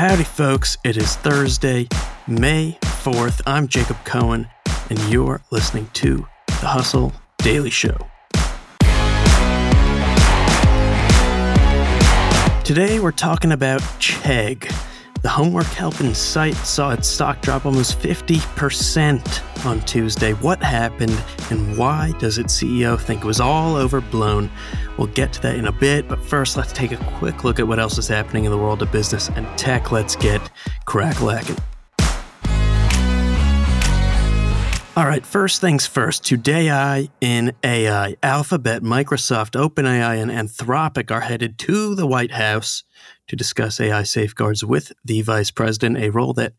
Howdy, folks. It is Thursday, May 4th. I'm Jacob Cohen, and you're listening to The Hustle Daily Show. Today, we're talking about Chegg. The homework helping site saw its stock drop almost 50% on Tuesday. What happened and why does its CEO think it was all overblown? We'll get to that in a bit, but first let's take a quick look at what else is happening in the world of business and tech. Let's get crack-lacking. All right, first things first. Today, I in AI, Alphabet, Microsoft, OpenAI, and Anthropic are headed to the White House to discuss AI safeguards with the vice president, a role that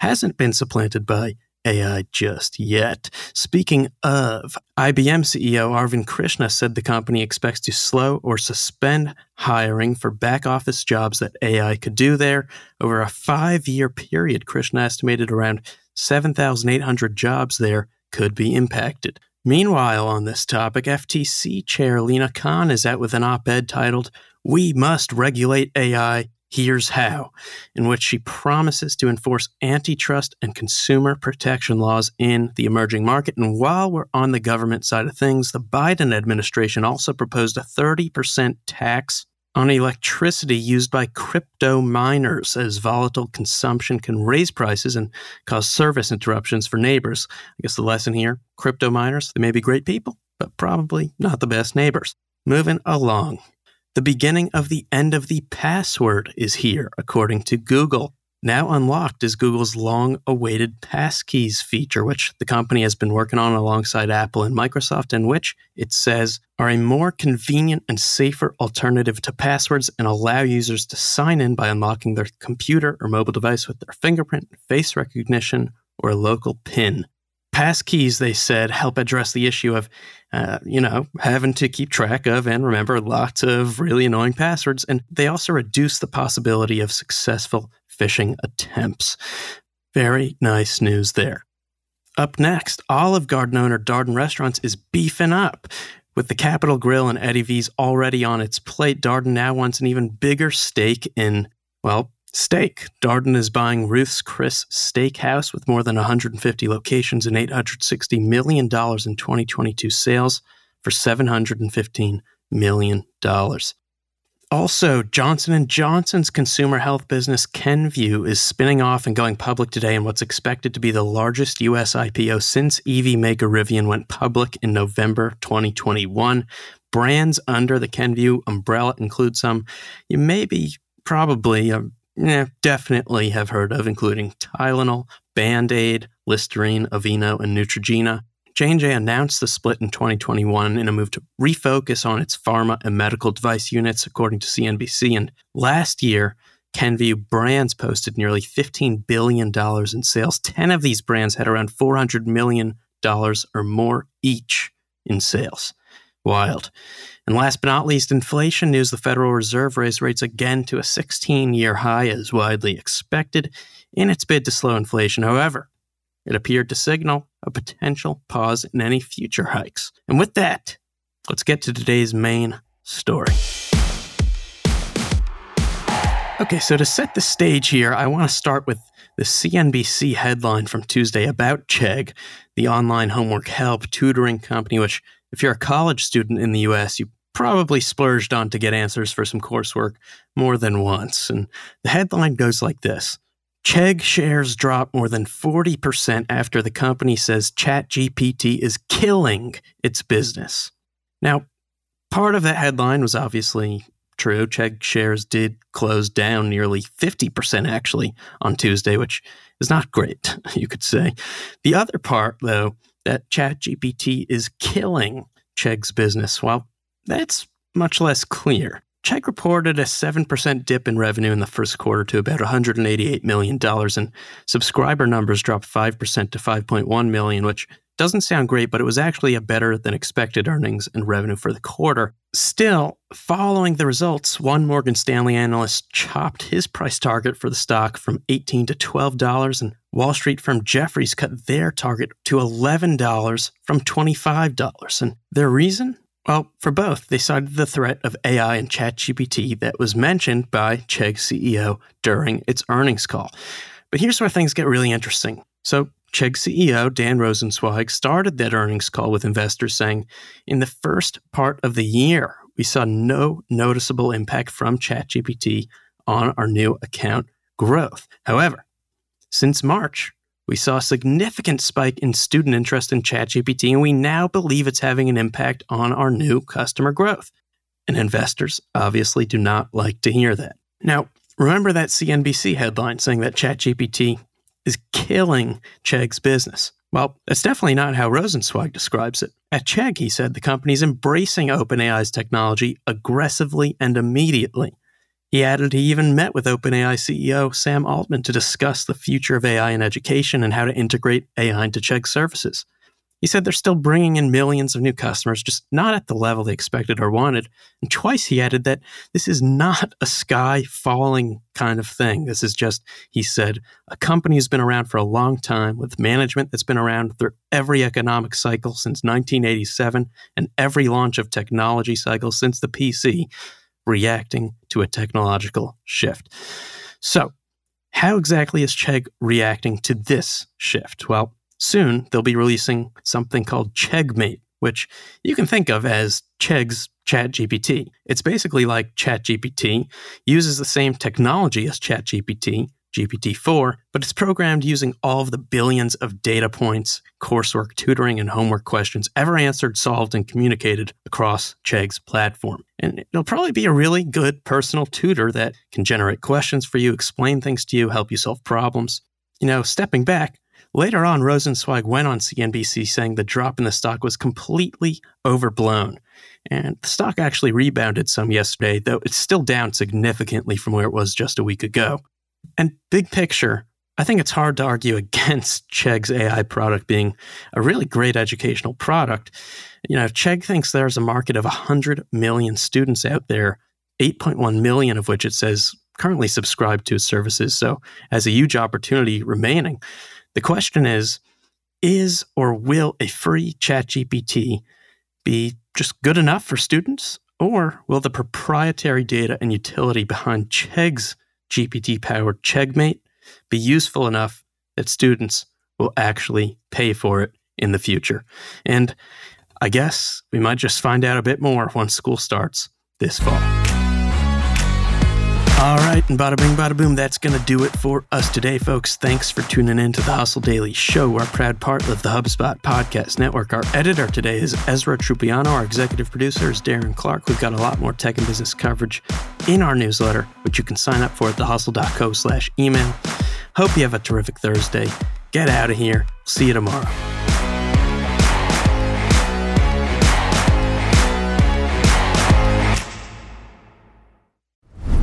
hasn't been supplanted by AI just yet. Speaking of, IBM CEO Arvind Krishna said the company expects to slow or suspend hiring for back office jobs that AI could do there. Over a five year period, Krishna estimated around 7,800 jobs there could be impacted. Meanwhile, on this topic, FTC Chair Lina Khan is out with an op ed titled we must regulate AI. Here's how, in which she promises to enforce antitrust and consumer protection laws in the emerging market. And while we're on the government side of things, the Biden administration also proposed a 30% tax on electricity used by crypto miners, as volatile consumption can raise prices and cause service interruptions for neighbors. I guess the lesson here crypto miners, they may be great people, but probably not the best neighbors. Moving along. The beginning of the end of the password is here, according to Google. Now unlocked is Google's long awaited passkeys feature, which the company has been working on alongside Apple and Microsoft, and which it says are a more convenient and safer alternative to passwords and allow users to sign in by unlocking their computer or mobile device with their fingerprint, face recognition, or local PIN. Passkeys, they said, help address the issue of, uh, you know, having to keep track of and remember lots of really annoying passwords. And they also reduce the possibility of successful phishing attempts. Very nice news there. Up next, Olive Garden owner Darden Restaurants is beefing up. With the Capital Grille and Eddie V's already on its plate, Darden now wants an even bigger stake in, well, Steak. Darden is buying Ruth's Chris Steakhouse with more than 150 locations and $860 million in 2022 sales for $715 million. Also, Johnson & Johnson's consumer health business Kenvue is spinning off and going public today in what's expected to be the largest US IPO since EV Mega Rivian went public in November 2021. Brands under the Kenvue umbrella include some you may be probably uh, yeah, definitely have heard of, including Tylenol, Band Aid, Listerine, Aveeno, and Neutrogena. J&J announced the split in 2021 in a move to refocus on its pharma and medical device units, according to CNBC. And last year, Kenvue brands posted nearly $15 billion in sales. 10 of these brands had around $400 million or more each in sales. Wild. And last but not least, inflation news the Federal Reserve raised rates again to a 16 year high as widely expected in its bid to slow inflation. However, it appeared to signal a potential pause in any future hikes. And with that, let's get to today's main story. Okay, so to set the stage here, I want to start with the CNBC headline from Tuesday about Chegg, the online homework help tutoring company, which, if you're a college student in the US, you probably splurged on to get answers for some coursework more than once. And the headline goes like this Chegg shares drop more than 40% after the company says ChatGPT is killing its business. Now, part of that headline was obviously true. Chegg shares did close down nearly 50% actually on Tuesday, which is not great, you could say. The other part, though, that ChatGPT is killing Chegg's business, well, that's much less clear. Chegg reported a 7% dip in revenue in the first quarter to about $188 million, and subscriber numbers dropped 5% to 5.1 million, which doesn't sound great, but it was actually a better than expected earnings and revenue for the quarter. Still, following the results, one Morgan Stanley analyst chopped his price target for the stock from 18 to $12, and Wall Street firm Jefferies cut their target to $11 from $25. And their reason? Well, for both, they cited the threat of AI and ChatGPT that was mentioned by Chegg CEO during its earnings call. But here's where things get really interesting. So, Chegg CEO Dan Rosenzweig started that earnings call with investors saying, in the first part of the year, we saw no noticeable impact from ChatGPT on our new account growth. However, since March, we saw a significant spike in student interest in ChatGPT, and we now believe it's having an impact on our new customer growth. And investors obviously do not like to hear that. Now, remember that CNBC headline saying that ChatGPT is killing Chegg's business. Well, that's definitely not how Rosenzweig describes it. At Chegg, he said the company is embracing OpenAI's technology aggressively and immediately. He added he even met with OpenAI CEO Sam Altman to discuss the future of AI in education and how to integrate AI into Chegg services. He said they're still bringing in millions of new customers, just not at the level they expected or wanted. And twice he added that this is not a sky falling kind of thing. This is just, he said, a company has been around for a long time with management that's been around through every economic cycle since 1987 and every launch of technology cycle since the PC, reacting to a technological shift. So, how exactly is Chegg reacting to this shift? Well, Soon, they'll be releasing something called Cheggmate, which you can think of as Chegg's ChatGPT. It's basically like ChatGPT, uses the same technology as ChatGPT, GPT-4, but it's programmed using all of the billions of data points, coursework, tutoring, and homework questions ever answered, solved, and communicated across Chegg's platform. And it'll probably be a really good personal tutor that can generate questions for you, explain things to you, help you solve problems. You know, stepping back, Later on, Rosenzweig went on CNBC saying the drop in the stock was completely overblown. And the stock actually rebounded some yesterday, though it's still down significantly from where it was just a week ago. And big picture, I think it's hard to argue against Chegg's AI product being a really great educational product. You know, if Chegg thinks there's a market of 100 million students out there, 8.1 million of which it says currently subscribe to its services, so has a huge opportunity remaining. The question is Is or will a free ChatGPT be just good enough for students? Or will the proprietary data and utility behind Chegg's GPT powered Cheggmate be useful enough that students will actually pay for it in the future? And I guess we might just find out a bit more once school starts this fall. All right, and bada bing, bada boom, that's going to do it for us today, folks. Thanks for tuning in to the Hustle Daily Show, our proud part of the HubSpot Podcast Network. Our editor today is Ezra Trupiano. Our executive producer is Darren Clarke. We've got a lot more tech and business coverage in our newsletter, which you can sign up for at thehustle.co slash email. Hope you have a terrific Thursday. Get out of here. See you tomorrow.